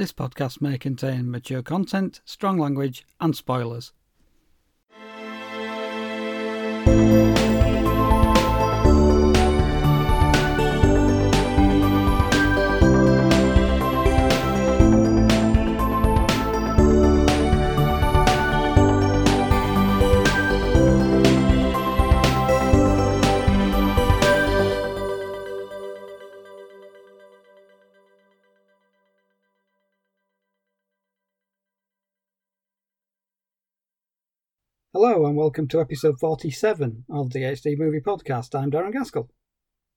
This podcast may contain mature content, strong language, and spoilers. Hello, and welcome to episode 47 of the HD Movie Podcast. I'm Darren Gaskell.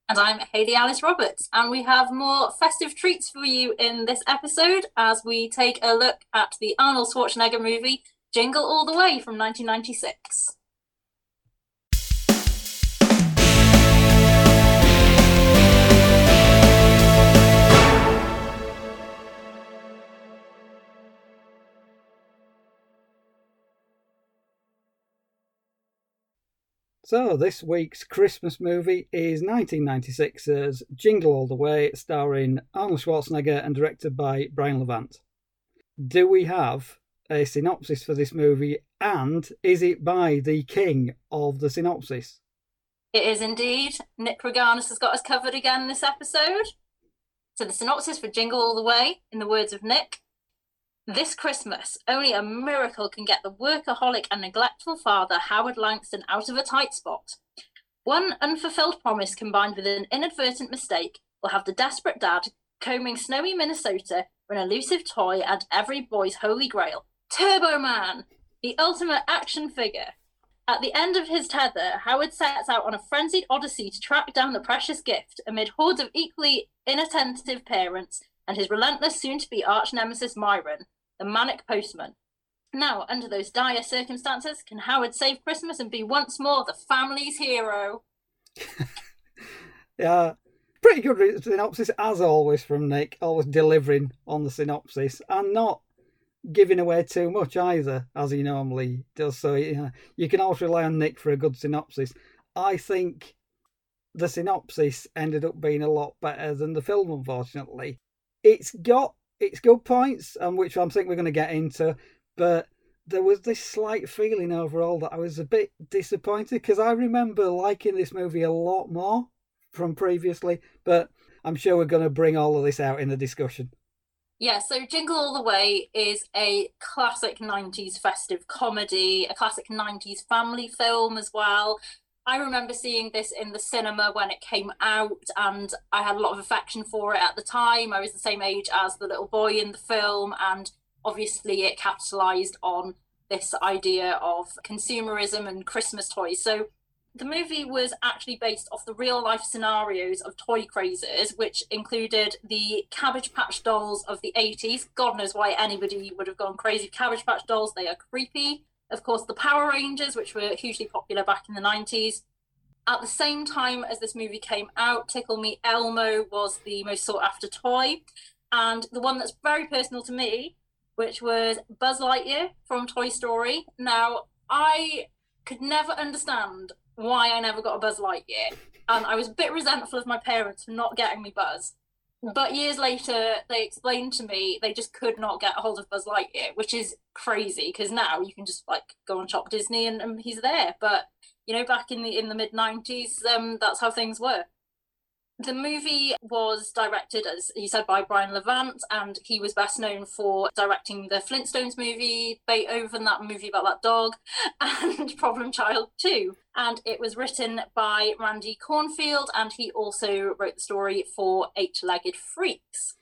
And I'm Hayley Alice Roberts, and we have more festive treats for you in this episode as we take a look at the Arnold Schwarzenegger movie Jingle All the Way from 1996. So, this week's Christmas movie is 1996's Jingle All the Way, starring Arnold Schwarzenegger and directed by Brian Levant. Do we have a synopsis for this movie, and is it by the king of the synopsis? It is indeed. Nick Reganis has got us covered again this episode. So, the synopsis for Jingle All the Way, in the words of Nick, this Christmas, only a miracle can get the workaholic and neglectful father Howard Langston out of a tight spot. One unfulfilled promise combined with an inadvertent mistake will have the desperate dad combing snowy Minnesota for an elusive toy and every boy's holy grail Turbo Man, the ultimate action figure. At the end of his tether, Howard sets out on a frenzied odyssey to track down the precious gift amid hordes of equally inattentive parents and his relentless soon to be arch nemesis Myron, the manic postman. Now, under those dire circumstances, can Howard save Christmas and be once more the family's hero? yeah, pretty good synopsis as always from Nick, always delivering on the synopsis and not giving away too much either, as he normally does. So yeah, you can always rely on Nick for a good synopsis. I think the synopsis ended up being a lot better than the film, unfortunately. It's got its good points, and which I think we're going to get into, but there was this slight feeling overall that I was a bit disappointed because I remember liking this movie a lot more from previously, but I'm sure we're going to bring all of this out in the discussion. Yeah, so Jingle All the Way is a classic 90s festive comedy, a classic 90s family film as well. I remember seeing this in the cinema when it came out, and I had a lot of affection for it at the time. I was the same age as the little boy in the film, and obviously it capitalized on this idea of consumerism and Christmas toys. So the movie was actually based off the real life scenarios of toy crazes, which included the Cabbage Patch dolls of the 80s. God knows why anybody would have gone crazy. Cabbage Patch dolls, they are creepy of course, the Power Rangers, which were hugely popular back in the 90s. At the same time as this movie came out, Tickle Me Elmo was the most sought after toy. And the one that's very personal to me, which was Buzz Lightyear from Toy Story. Now, I could never understand why I never got a Buzz Lightyear. And I was a bit resentful of my parents for not getting me Buzz. But years later, they explained to me they just could not get a hold of Buzz Lightyear, which is crazy because now you can just like go on Shop Disney and, and he's there. But you know, back in the in the mid '90s, um, that's how things were. The movie was directed, as you said, by Brian Levant, and he was best known for directing the Flintstones movie, Beethoven, that movie about that dog, and Problem Child 2. And it was written by Randy Kornfield, and he also wrote the story for Eight Legged Freaks.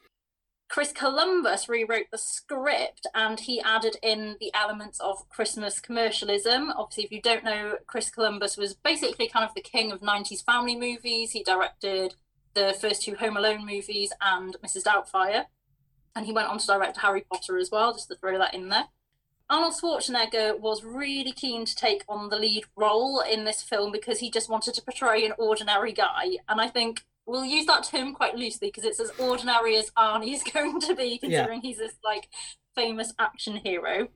Chris Columbus rewrote the script and he added in the elements of Christmas commercialism. Obviously, if you don't know, Chris Columbus was basically kind of the king of 90s family movies. He directed the first two Home Alone movies and Mrs. Doubtfire. And he went on to direct Harry Potter as well, just to throw that in there. Arnold Schwarzenegger was really keen to take on the lead role in this film because he just wanted to portray an ordinary guy. And I think we'll use that term quite loosely because it's as ordinary as Arnie's going to be, considering yeah. he's this like famous action hero.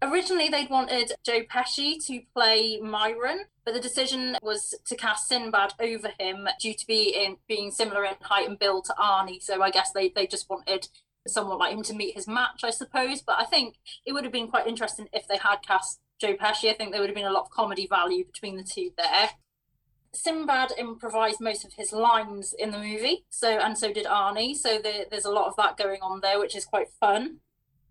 Originally, they'd wanted Joe Pesci to play Myron, but the decision was to cast Sinbad over him due to be in, being similar in height and build to Arnie. So I guess they, they just wanted someone like him to meet his match, I suppose. But I think it would have been quite interesting if they had cast Joe Pesci. I think there would have been a lot of comedy value between the two there. Sinbad improvised most of his lines in the movie, so and so did Arnie. So the, there's a lot of that going on there, which is quite fun.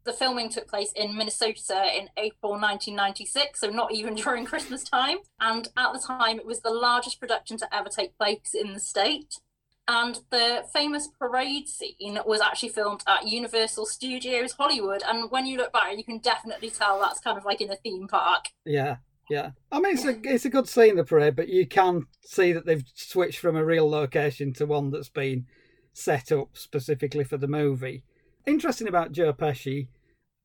The filming took place in Minnesota in April 1996, so not even during Christmas time. And at the time, it was the largest production to ever take place in the state. And the famous parade scene was actually filmed at Universal Studios Hollywood. And when you look back, you can definitely tell that's kind of like in a theme park. Yeah, yeah. I mean, it's a it's a good scene, the parade, but you can see that they've switched from a real location to one that's been set up specifically for the movie. Interesting about Joe Pesci,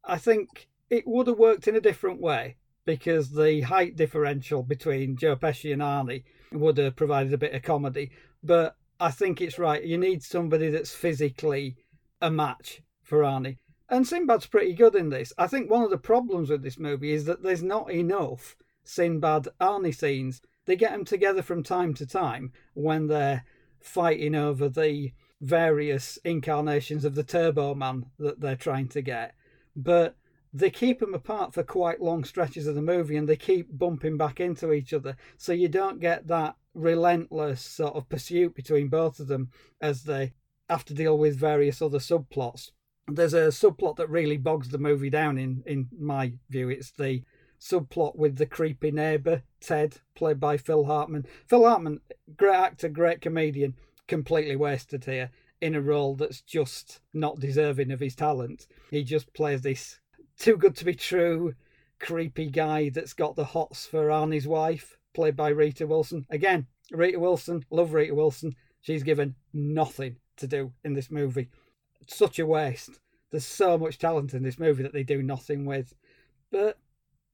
I think it would have worked in a different way because the height differential between Joe Pesci and Arnie would have provided a bit of comedy. But I think it's right. You need somebody that's physically a match for Arnie. And Sinbad's pretty good in this. I think one of the problems with this movie is that there's not enough Sinbad Arnie scenes. They get them together from time to time when they're fighting over the various incarnations of the Turbo Man that they're trying to get. But they keep them apart for quite long stretches of the movie and they keep bumping back into each other. So you don't get that relentless sort of pursuit between both of them as they have to deal with various other subplots. There's a subplot that really bogs the movie down in in my view. It's the subplot with the creepy neighbour Ted, played by Phil Hartman. Phil Hartman, great actor, great comedian, completely wasted here in a role that's just not deserving of his talent. He just plays this too good to be true, creepy guy that's got the hots for Arnie's wife, played by Rita Wilson. Again, Rita Wilson, love Rita Wilson. She's given nothing to do in this movie. Such a waste. There's so much talent in this movie that they do nothing with. But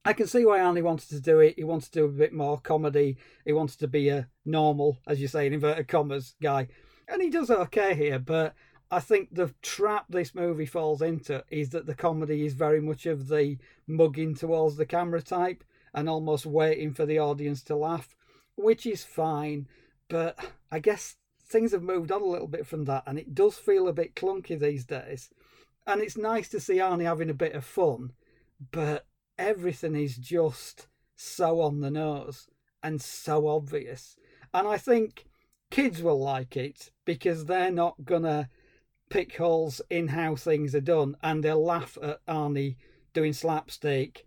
I can see why Arnie wanted to do it. He wanted to do a bit more comedy. He wanted to be a normal, as you say, in inverted commas, guy. And he does okay here, but I think the trap this movie falls into is that the comedy is very much of the mugging towards the camera type and almost waiting for the audience to laugh, which is fine. But I guess things have moved on a little bit from that, and it does feel a bit clunky these days. And it's nice to see Arnie having a bit of fun, but everything is just so on the nose and so obvious. And I think kids will like it because they're not gonna pick holes in how things are done and they'll laugh at Arnie doing slapstick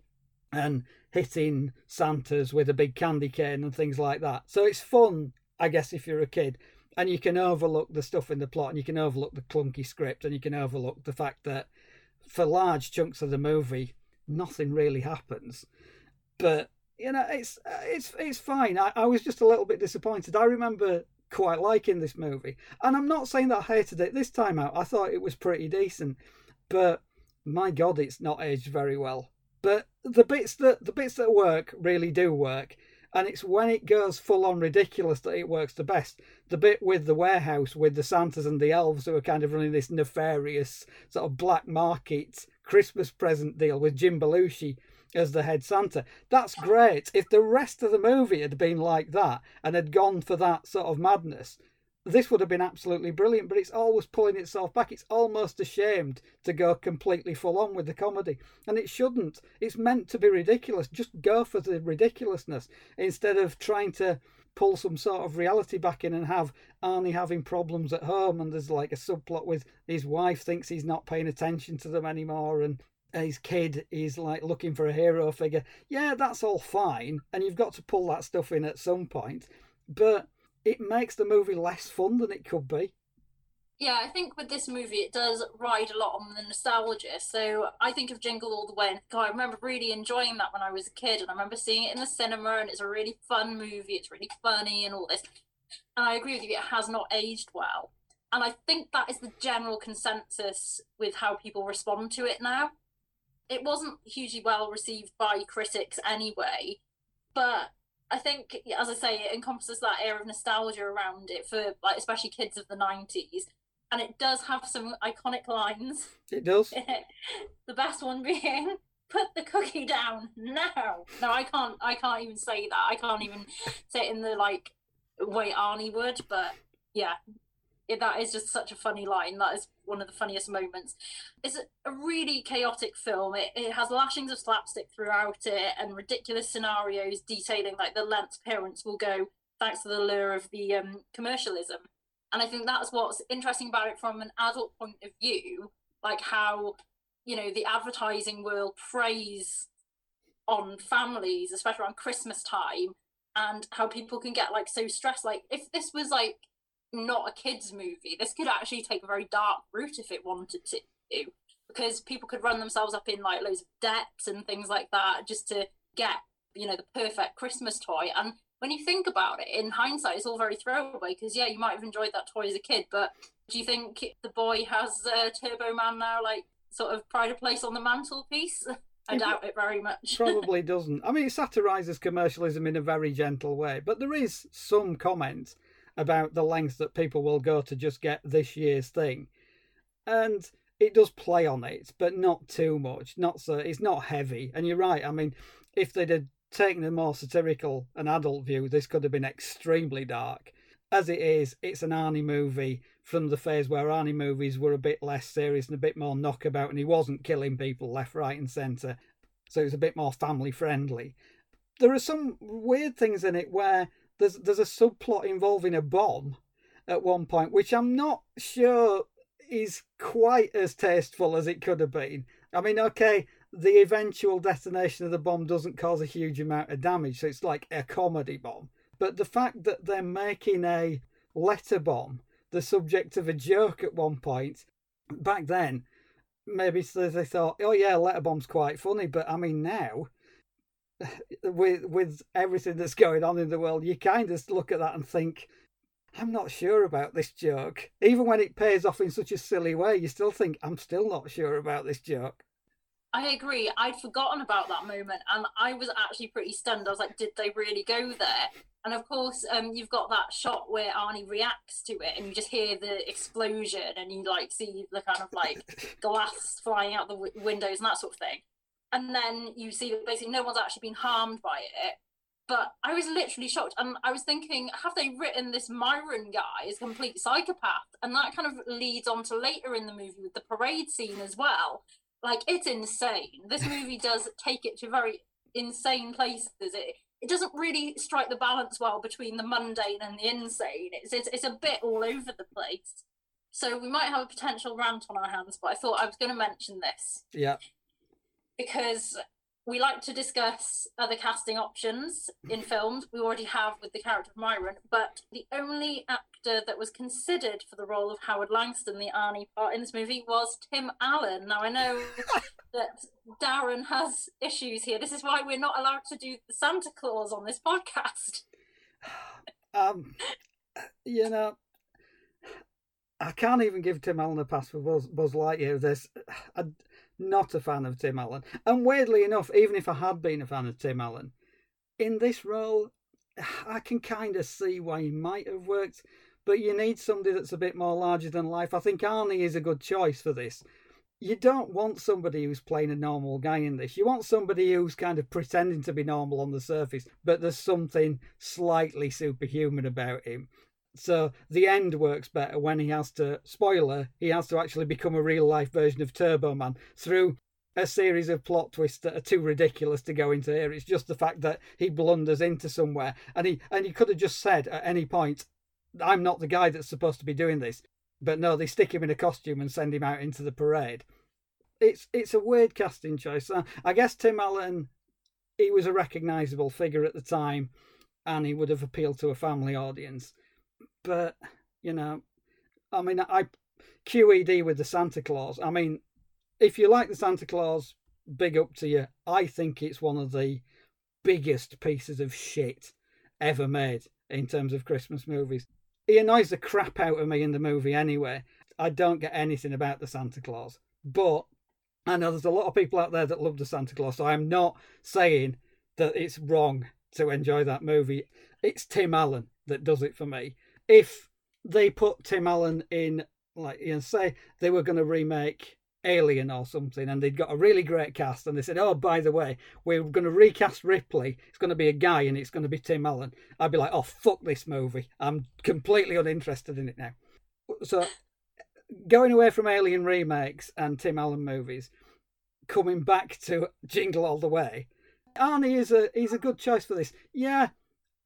and hitting Santas with a big candy cane and things like that. So it's fun, I guess, if you're a kid. And you can overlook the stuff in the plot and you can overlook the clunky script and you can overlook the fact that for large chunks of the movie, nothing really happens. But you know, it's uh, it's it's fine. I, I was just a little bit disappointed. I remember quite liking this movie. And I'm not saying that I hated it this time out. I thought it was pretty decent. But my god, it's not aged very well. But the bits that the bits that work really do work. And it's when it goes full on ridiculous that it works the best. The bit with the warehouse with the Santas and the elves who are kind of running this nefarious sort of black market Christmas present deal with Jim Belushi as the head Santa. That's great. If the rest of the movie had been like that and had gone for that sort of madness, this would have been absolutely brilliant. But it's always pulling itself back. It's almost ashamed to go completely full on with the comedy. And it shouldn't. It's meant to be ridiculous. Just go for the ridiculousness instead of trying to pull some sort of reality back in and have Arnie having problems at home and there's like a subplot with his wife thinks he's not paying attention to them anymore and his kid is like looking for a hero figure. Yeah, that's all fine, and you've got to pull that stuff in at some point, but it makes the movie less fun than it could be. Yeah, I think with this movie, it does ride a lot on the nostalgia. So I think of Jingle All the Way, God, I remember really enjoying that when I was a kid, and I remember seeing it in the cinema, and it's a really fun movie. It's really funny and all this. And I agree with you, it has not aged well. And I think that is the general consensus with how people respond to it now it wasn't hugely well received by critics anyway, but I think, as I say, it encompasses that air of nostalgia around it for like especially kids of the nineties, and it does have some iconic lines. It does. the best one being put the cookie down now. No, I can't. I can't even say that. I can't even say it in the like way Arnie would. But yeah, that is just such a funny line. That is one of the funniest moments. It's a really chaotic film. It, it has lashings of slapstick throughout it and ridiculous scenarios detailing like the lengths parents will go thanks to the lure of the um, commercialism. And I think that's what's interesting about it from an adult point of view, like how, you know, the advertising world preys on families, especially around Christmas time, and how people can get like so stressed. Like if this was like not a kids movie. This could actually take a very dark route if it wanted to, because people could run themselves up in like loads of debts and things like that just to get you know the perfect Christmas toy. And when you think about it, in hindsight, it's all very throwaway because yeah, you might have enjoyed that toy as a kid, but do you think the boy has uh, Turbo Man now, like sort of pride of place on the mantelpiece? I doubt it very much. probably doesn't. I mean, it satirises commercialism in a very gentle way, but there is some comment about the lengths that people will go to just get this year's thing. And it does play on it, but not too much. Not so it's not heavy. And you're right. I mean, if they'd have taken a more satirical and adult view, this could have been extremely dark. As it is, it's an Arnie movie from the phase where Arnie movies were a bit less serious and a bit more knockabout, and he wasn't killing people left, right, and centre. So it was a bit more family friendly. There are some weird things in it where there's there's a subplot involving a bomb at one point, which I'm not sure is quite as tasteful as it could have been. I mean, okay, the eventual detonation of the bomb doesn't cause a huge amount of damage, so it's like a comedy bomb. But the fact that they're making a letter bomb the subject of a joke at one point, back then, maybe they thought, oh yeah, letter bomb's quite funny, but I mean now with with everything that's going on in the world, you kind of look at that and think, I'm not sure about this joke. Even when it pays off in such a silly way, you still think, I'm still not sure about this joke. I agree. I'd forgotten about that moment, and I was actually pretty stunned. I was like, "Did they really go there?" And of course, um, you've got that shot where Arnie reacts to it, and you just hear the explosion, and you like see the kind of like glass flying out the w- windows and that sort of thing and then you see that basically no one's actually been harmed by it. But I was literally shocked, and I was thinking, have they written this Myron guy as complete psychopath? And that kind of leads on to later in the movie with the parade scene as well. Like it's insane. This movie does take it to very insane places. It it doesn't really strike the balance well between the mundane and the insane. It's it's, it's a bit all over the place. So we might have a potential rant on our hands, but I thought I was going to mention this. Yeah because we like to discuss other casting options in films. We already have with the character of Myron, but the only actor that was considered for the role of Howard Langston, the Arnie part in this movie, was Tim Allen. Now I know that Darren has issues here. This is why we're not allowed to do the Santa Claus on this podcast. Um, you know, I can't even give Tim Allen a pass for Buzz, Buzz Lightyear. This, I, not a fan of Tim Allen. And weirdly enough, even if I had been a fan of Tim Allen, in this role, I can kind of see why he might have worked. But you need somebody that's a bit more larger than life. I think Arnie is a good choice for this. You don't want somebody who's playing a normal guy in this. You want somebody who's kind of pretending to be normal on the surface, but there's something slightly superhuman about him. So the end works better when he has to, spoiler, he has to actually become a real life version of Turbo Man through a series of plot twists that are too ridiculous to go into here. It's just the fact that he blunders into somewhere and he and he could have just said at any point, I'm not the guy that's supposed to be doing this. But no, they stick him in a costume and send him out into the parade. It's it's a weird casting choice. I guess Tim Allen, he was a recognisable figure at the time, and he would have appealed to a family audience but you know, I mean, I QED with the Santa Claus. I mean, if you like the Santa Claus, big up to you. I think it's one of the biggest pieces of shit ever made in terms of Christmas movies. He annoys the crap out of me in the movie anyway. I don't get anything about the Santa Claus, but I know there's a lot of people out there that love the Santa Claus, so I'm not saying that it's wrong to enjoy that movie. It's Tim Allen that does it for me if they put Tim Allen in, like you know, say they were going to remake Alien or something, and they'd got a really great cast, and they said, "Oh, by the way, we're going to recast Ripley. It's going to be a guy, and it's going to be Tim Allen." I'd be like, "Oh, fuck this movie! I'm completely uninterested in it now." So, going away from Alien remakes and Tim Allen movies, coming back to Jingle All the Way, Arnie is a he's a good choice for this. Yeah,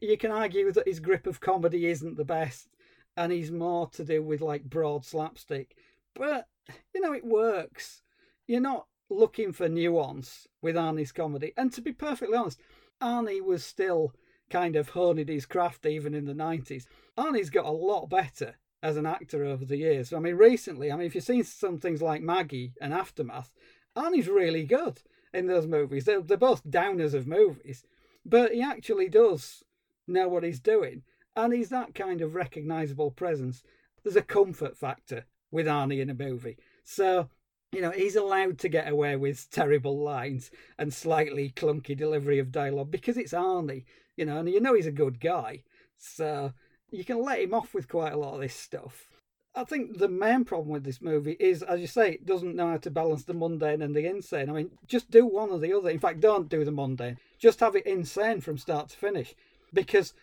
you can argue that his grip of comedy isn't the best, and he's more to do with like broad slapstick, but you know it works. You're not looking for nuance with Arnie's comedy, and to be perfectly honest, Arnie was still kind of honed his craft even in the 90s. Arnie's got a lot better as an actor over the years. I mean, recently, I mean, if you've seen some things like Maggie and Aftermath, Arnie's really good in those movies. They're, they're both downers of movies, but he actually does know what he's doing. And he's that kind of recognisable presence. There's a comfort factor with Arnie in a movie. So, you know, he's allowed to get away with terrible lines and slightly clunky delivery of dialogue because it's Arnie, you know, and you know he's a good guy. So you can let him off with quite a lot of this stuff. I think the main problem with this movie is, as you say, it doesn't know how to balance the mundane and the insane. I mean, just do one or the other. In fact, don't do the mundane. Just have it insane from start to finish. Because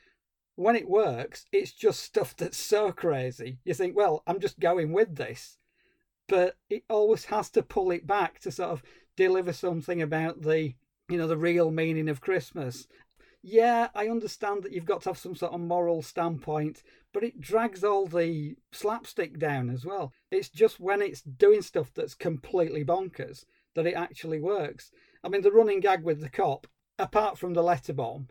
when it works, it's just stuff that's so crazy. You think, well, I'm just going with this. But it always has to pull it back to sort of deliver something about the, you know, the real meaning of Christmas yeah, I understand that you've got to have some sort of moral standpoint, but it drags all the slapstick down as well. It's just when it's doing stuff that's completely bonkers that it actually works. I mean, the running gag with the cop, apart from the letter bomb,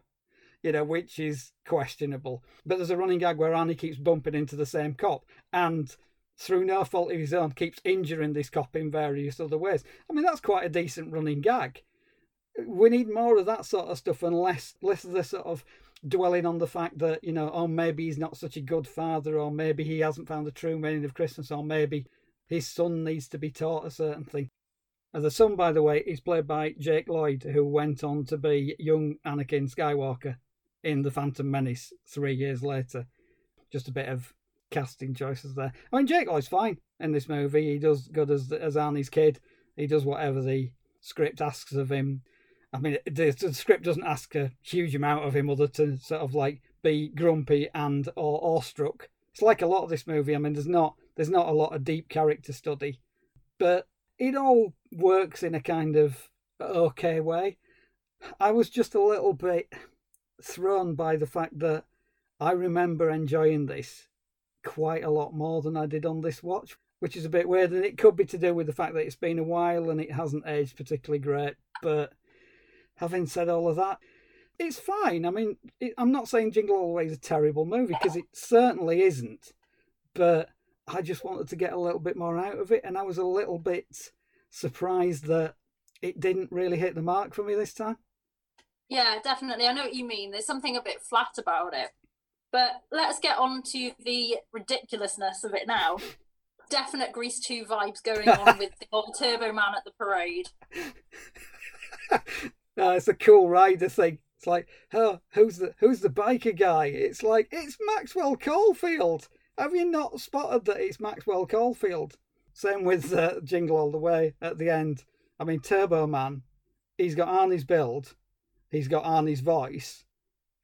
you know, which is questionable, but there's a running gag where Arnie keeps bumping into the same cop and through no fault of his own keeps injuring this cop in various other ways. I mean, that's quite a decent running gag. We need more of that sort of stuff and less less of the sort of dwelling on the fact that you know oh maybe he's not such a good father or maybe he hasn't found the true meaning of christmas or maybe his son needs to be taught a certain thing. And the son by the way is played by jake lloyd who went on to be young anakin skywalker in the phantom menace three years later just a bit of casting choices there i mean jake lloyd's fine in this movie he does good as as arnie's kid he does whatever the script asks of him I mean, the, the, script doesn't ask a huge amount of him other than sort of like be grumpy and or awestruck. It's like a lot of this movie. I mean, there's not there's not a lot of deep character study, but it all works in a kind of okay way. I was just a little bit thrown by the fact that I remember enjoying this quite a lot more than I did on this watch, which is a bit weird. And it could be to do with the fact that it's been a while and it hasn't aged particularly great. But having said all of that, it's fine. I mean, it, I'm not saying Jingle All the Way is a terrible movie because it certainly isn't, but I just wanted to get a little bit more out of it, and I was a little bit surprised that it didn't really hit the mark for me this time. Yeah, definitely. I know what you mean. There's something a bit flat about it. But let's get on to the ridiculousness of it now. Definite Grease 2 vibes going on with the old Turbo Man at the parade. uh, it's a cool rider thing. It's like, oh, who's the who's the biker guy? It's like it's Maxwell Caulfield. Have you not spotted that it's Maxwell Caulfield? Same with uh, Jingle All the Way at the end. I mean, Turbo Man, he's got Arnie's build, he's got Arnie's voice.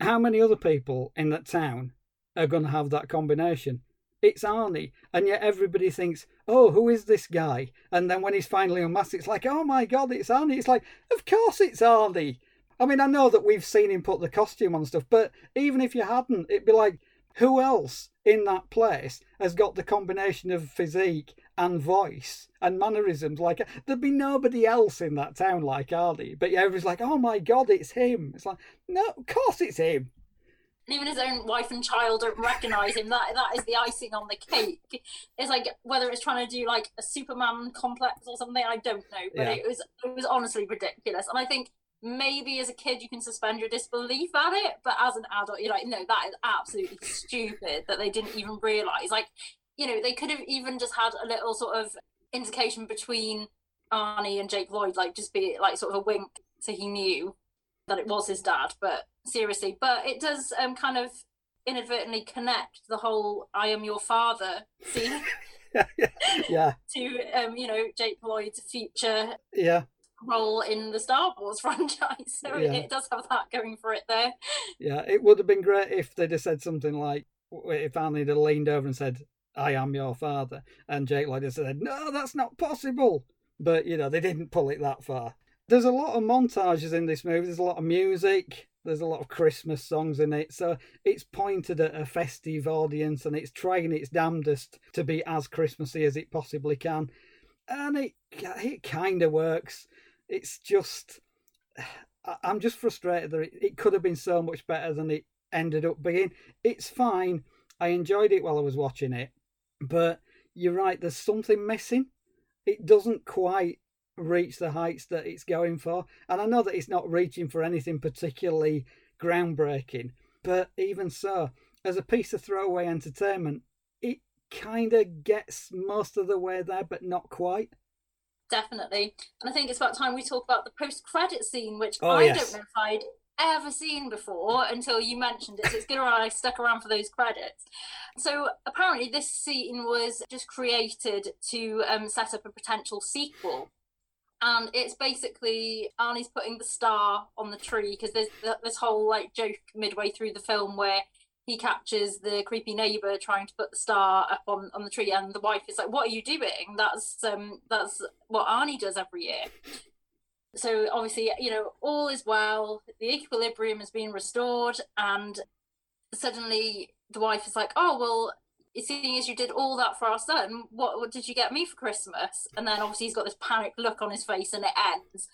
How many other people in that town are going to have that combination? it's Arnie. And yet everybody thinks, oh, who is this guy? And then when he's finally unmasked, it's like, oh my God, it's Arnie. It's like, of course it's Arnie. I mean, I know that we've seen him put the costume on stuff, but even if you hadn't, it'd be like, who else in that place has got the combination of physique and voice and mannerisms? Like, there'd be nobody else in that town like Arnie. But yeah, everybody's like, oh my God, it's him. It's like, no, of course it's him even his own wife and child don't recognize him. That that is the icing on the cake. It's like whether it's trying to do like a Superman complex or something. I don't know, but yeah. it was it was honestly ridiculous. And I think maybe as a kid you can suspend your disbelief at it, but as an adult you're like, no, that is absolutely stupid that they didn't even realize. Like, you know, they could have even just had a little sort of indication between Arnie and Jake Lloyd, like just be like sort of a wink so he knew that it was his dad, but seriously. But it does um, kind of inadvertently connect the whole "I am your father" scene. yeah. to um, you know Jake Lloyd's future yeah role in the Star Wars franchise. So yeah. it does have that going for it there. Yeah, it would have been great if they'd have said something like if Arnie had leaned over and said, I am your father. And Jake Lloyd said, no, that's not possible. But, you know, they didn't pull it that far. There's a lot of montages in this movie. There's a lot of music. There's a lot of Christmas songs in it. So it's pointed at a festive audience and it's trying its damnedest to be as Christmassy as it possibly can. And it, it kind of works. It's just. I'm just frustrated that it, it could have been so much better than it ended up being. It's fine. I enjoyed it while I was watching it. But you're right, there's something missing. It doesn't quite reach the heights that it's going for. And I know that it's not reaching for anything particularly groundbreaking, but even so, as a piece of throwaway entertainment, it kind of gets most of the way there, but not quite. Definitely. And I think it's about time we talk about the post credit scene, which oh, I yes. don't know if I'd ever seen before until you mentioned it. So it's good I stuck around for those credits. So apparently, this scene was just created to um, set up a potential sequel. And it's basically Arnie's putting the star on the tree because there's this whole like joke midway through the film where he captures the creepy neighbor trying to put the star up on, on the tree and the wife is like what are you doing that's um that's what arnie does every year so obviously you know all is well. The equilibrium has been restored and suddenly the wife is like oh well seeing as you did all that for our son what, what did you get me for christmas? And then obviously he's got this panic look on his face and it ends.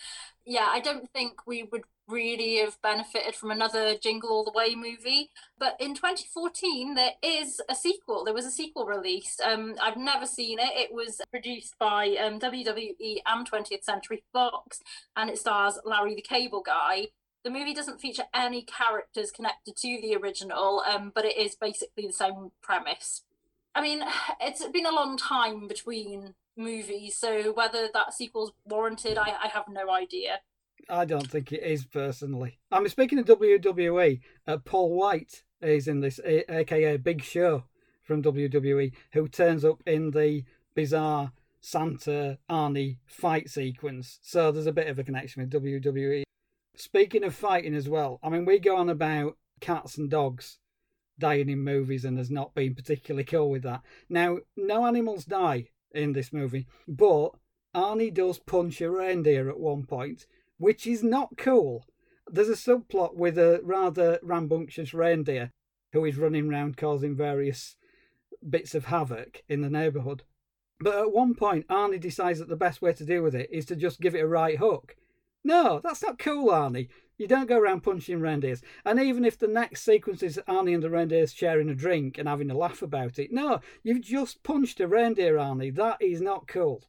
Yeah i don't think we would really have benefited from another Jingle All the Way movie. But in 2014, there is a sequel. There was a sequel released. Um, I've never seen it. It was produced by um, WWE and 20th Century Fox, and it stars Larry the Cable Guy. The movie doesn't feature any characters connected to the original, um, but it is basically the same premise. I mean, it's been a long time between movies, so whether that sequel's warranted, I, I have no idea. I don't think it is personally. I mean, speaking of WWE, uh, Paul White is in this, aka Big Show from WWE, who turns up in the bizarre Santa Arnie fight sequence. So there's a bit of a connection with WWE. Speaking of fighting as well, I mean, we go on about cats and dogs dying in movies and there's not been particularly cool with that. Now, no animals die in this movie, but Arnie does punch a reindeer at one point, which is not cool. There's a subplot with a rather rambunctious reindeer who is running around causing various bits of havoc in the neighbourhood. But at one point, Arnie decides that the best way to deal with it is to just give it a right hook. No, that's not cool, Arnie. You don't go around punching reindeers. And even if the next sequence is Arnie and the reindeers sharing a drink and having a laugh about it, no, you've just punched a reindeer, Arnie. That is not cool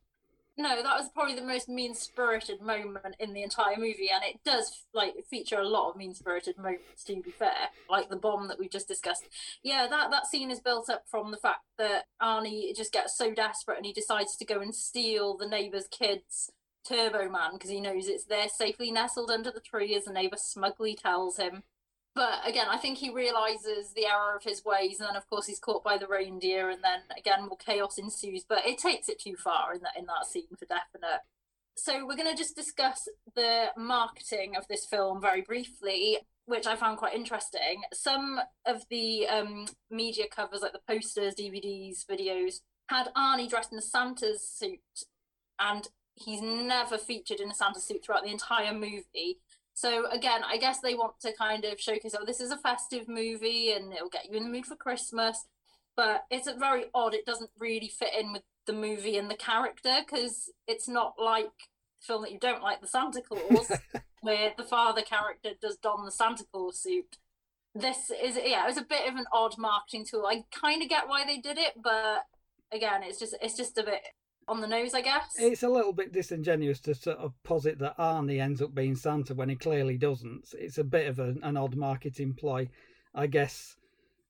no, that was probably the most mean-spirited moment in the entire movie, and it does like feature a lot of mean-spirited moments. To be fair, like the bomb that we just discussed. Yeah, that that scene is built up from the fact that Arnie just gets so desperate and he decides to go and steal the neighbor's kid's Turbo Man because he knows it's there safely nestled under the tree, as the neighbor smugly tells him but again, I think he realizes the error of his ways, and then of course he's caught by the reindeer, and then again more chaos ensues. But it takes it too far in that in that scene for definite. So we're going to just discuss the marketing of this film very briefly, which I found quite interesting. Some of the um, media covers, like the posters, DVDs, videos, had Arnie dressed in a Santa's suit, and he's never featured in a Santa suit throughout the entire movie. So again, I guess they want to kind of showcase, oh, this is a festive movie and it'll get you in the mood for Christmas. But it's very odd. It doesn't really fit in with the movie and the character because it's not like the film that you don't like, the Santa Claus, where the father character does don the Santa Claus suit. This is yeah, it was a bit of an odd marketing tool. I kind of get why they did it, but again, it's just it's just a bit on the nose, I guess. It's a little bit disingenuous to sort of posit that Arnie ends up being Santa when he clearly doesn't. It's a bit of a, an odd marketing ploy. I guess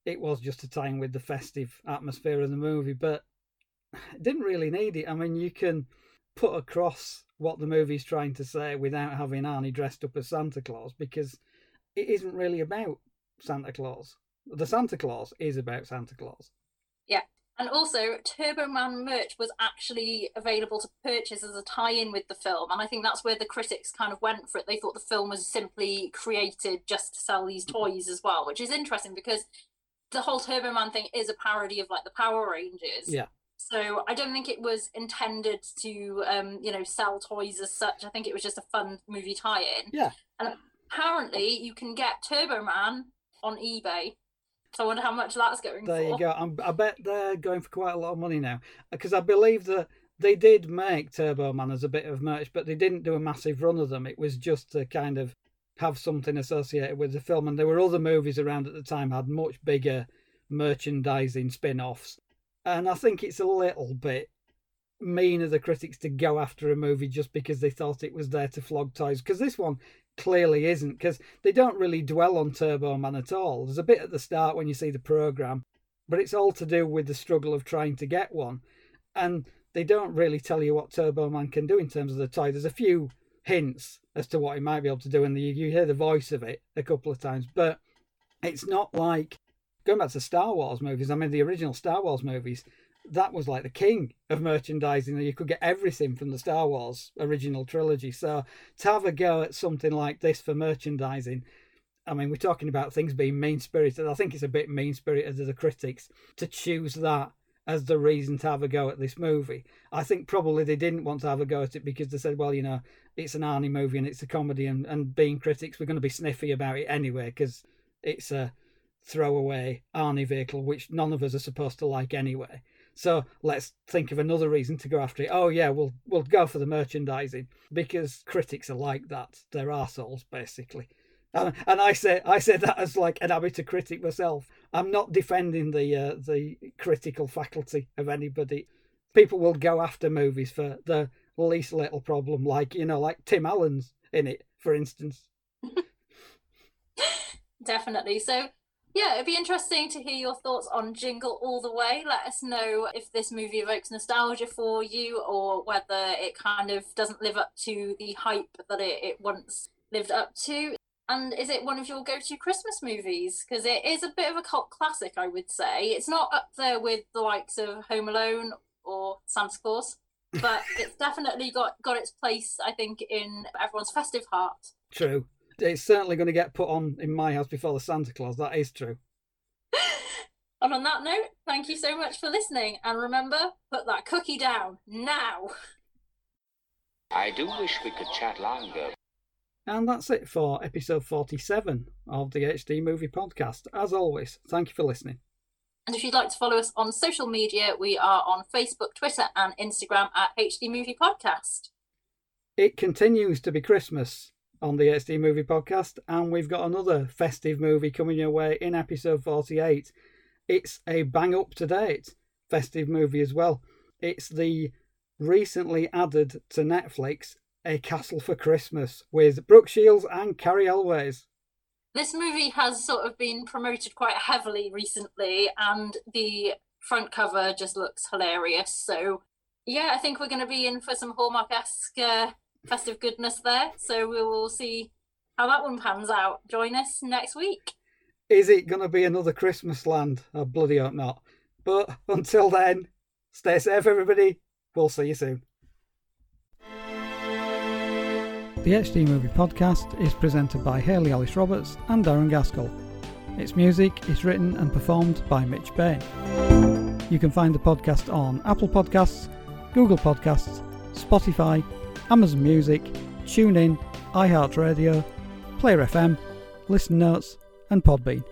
it was just to tie in with the festive atmosphere of the movie, but didn't really need it. I mean, you can put across what the movie's trying to say without having Arnie dressed up as Santa Claus because it isn't really about Santa Claus. The Santa Claus is about Santa Claus. Yeah, and also, Turbo Man merch was actually available to purchase as a tie in with the film. And I think that's where the critics kind of went for it. They thought the film was simply created just to sell these toys as well, which is interesting because the whole Turbo Man thing is a parody of like the Power Rangers. Yeah. So I don't think it was intended to, um, you know, sell toys as such. I think it was just a fun movie tie-in. Yeah. And apparently, you can get Turbo Man on eBay. So I wonder how much that's going for. There for. you go. I'm, I bet they're going for quite a lot of money now because I believe that they did make Turbo Man as a bit of merch, but they didn't do a massive run of them. It was just to kind of have something associated with the film, and there were other movies around at the time had much bigger merchandising spin-offs, and I think it's a little bit mean of the critics to go after a movie just because they thought it was there to flog toys because this one clearly isn't because they don't really dwell on Turbo Man at all. There's a bit at the start when you see the program, but it's all to do with the struggle of trying to get one, and they don't really tell you what Turbo Man can do in terms of the toy. There's a few hints as to what he might be able to do, and you, hear the voice of it a couple of times, but it's not like going back to Star Wars movies. I mean, the original Star Wars movies. That was like the king of merchandising. You could get everything from the Star Wars original trilogy. So to have a go at something like this for merchandising, I mean, we're talking about things being mean spirited. I think it's a bit mean spirited of the critics to choose that as the reason to have a go at this movie. I think probably they didn't want to have a go at it because they said, well, you know, it's an Arnie movie and it's a comedy, and, and being critics, we're going to be sniffy about it anyway because it's a throwaway Arnie vehicle, which none of us are supposed to like anyway. So let's think of another reason to go after it. Oh yeah, we'll we'll go for the merchandising because critics are like that. They're assholes basically. And, and I say I say that as like an amateur critic myself. I'm not defending the uh, the critical faculty of anybody. People will go after movies for the least little problem, like you know, like Tim Allen's in it, for instance. Definitely. So yeah, it'd be interesting to hear your thoughts on Jingle All the Way. Let us know if this movie evokes nostalgia for you or whether it kind of doesn't live up to the hype that it, it once lived up to. And is it one of your go to Christmas movies? Because it is a bit of a cult classic, I would say. It's not up there with the likes of Home Alone or Santa Claus, but it's definitely got, got its place, I think, in everyone's festive heart. True. It's certainly going to get put on in my house before the Santa Claus. That is true. And on that note, thank you so much for listening. And remember, put that cookie down now. I do wish we could chat longer. And that's it for episode 47 of the HD Movie Podcast. As always, thank you for listening. And if you'd like to follow us on social media, we are on Facebook, Twitter, and Instagram at HD Movie Podcast. It continues to be Christmas on the HD Movie Podcast, and we've got another festive movie coming your way in episode 48. It's a bang up to date festive movie as well. It's the recently added to Netflix A Castle for Christmas with Brooke Shields and Cary Elwes. This movie has sort of been promoted quite heavily recently, and the front cover just looks hilarious. So, yeah, I think we're going to be in for some Hallmark esque uh, festive goodness there. So, we will see how that one pans out. Join us next week. Is it going to be another Christmas land? I bloody hope not. But until then, stay safe, everybody. We'll see you soon. The HD Movie Podcast is presented by Hayley Alice Roberts and Darren Gaskell. Its music is written and performed by Mitch Bain. You can find the podcast on Apple Podcasts, Google Podcasts, Spotify, Amazon Music, TuneIn, iHeartRadio, Player FM, Listen Notes, and Podbean.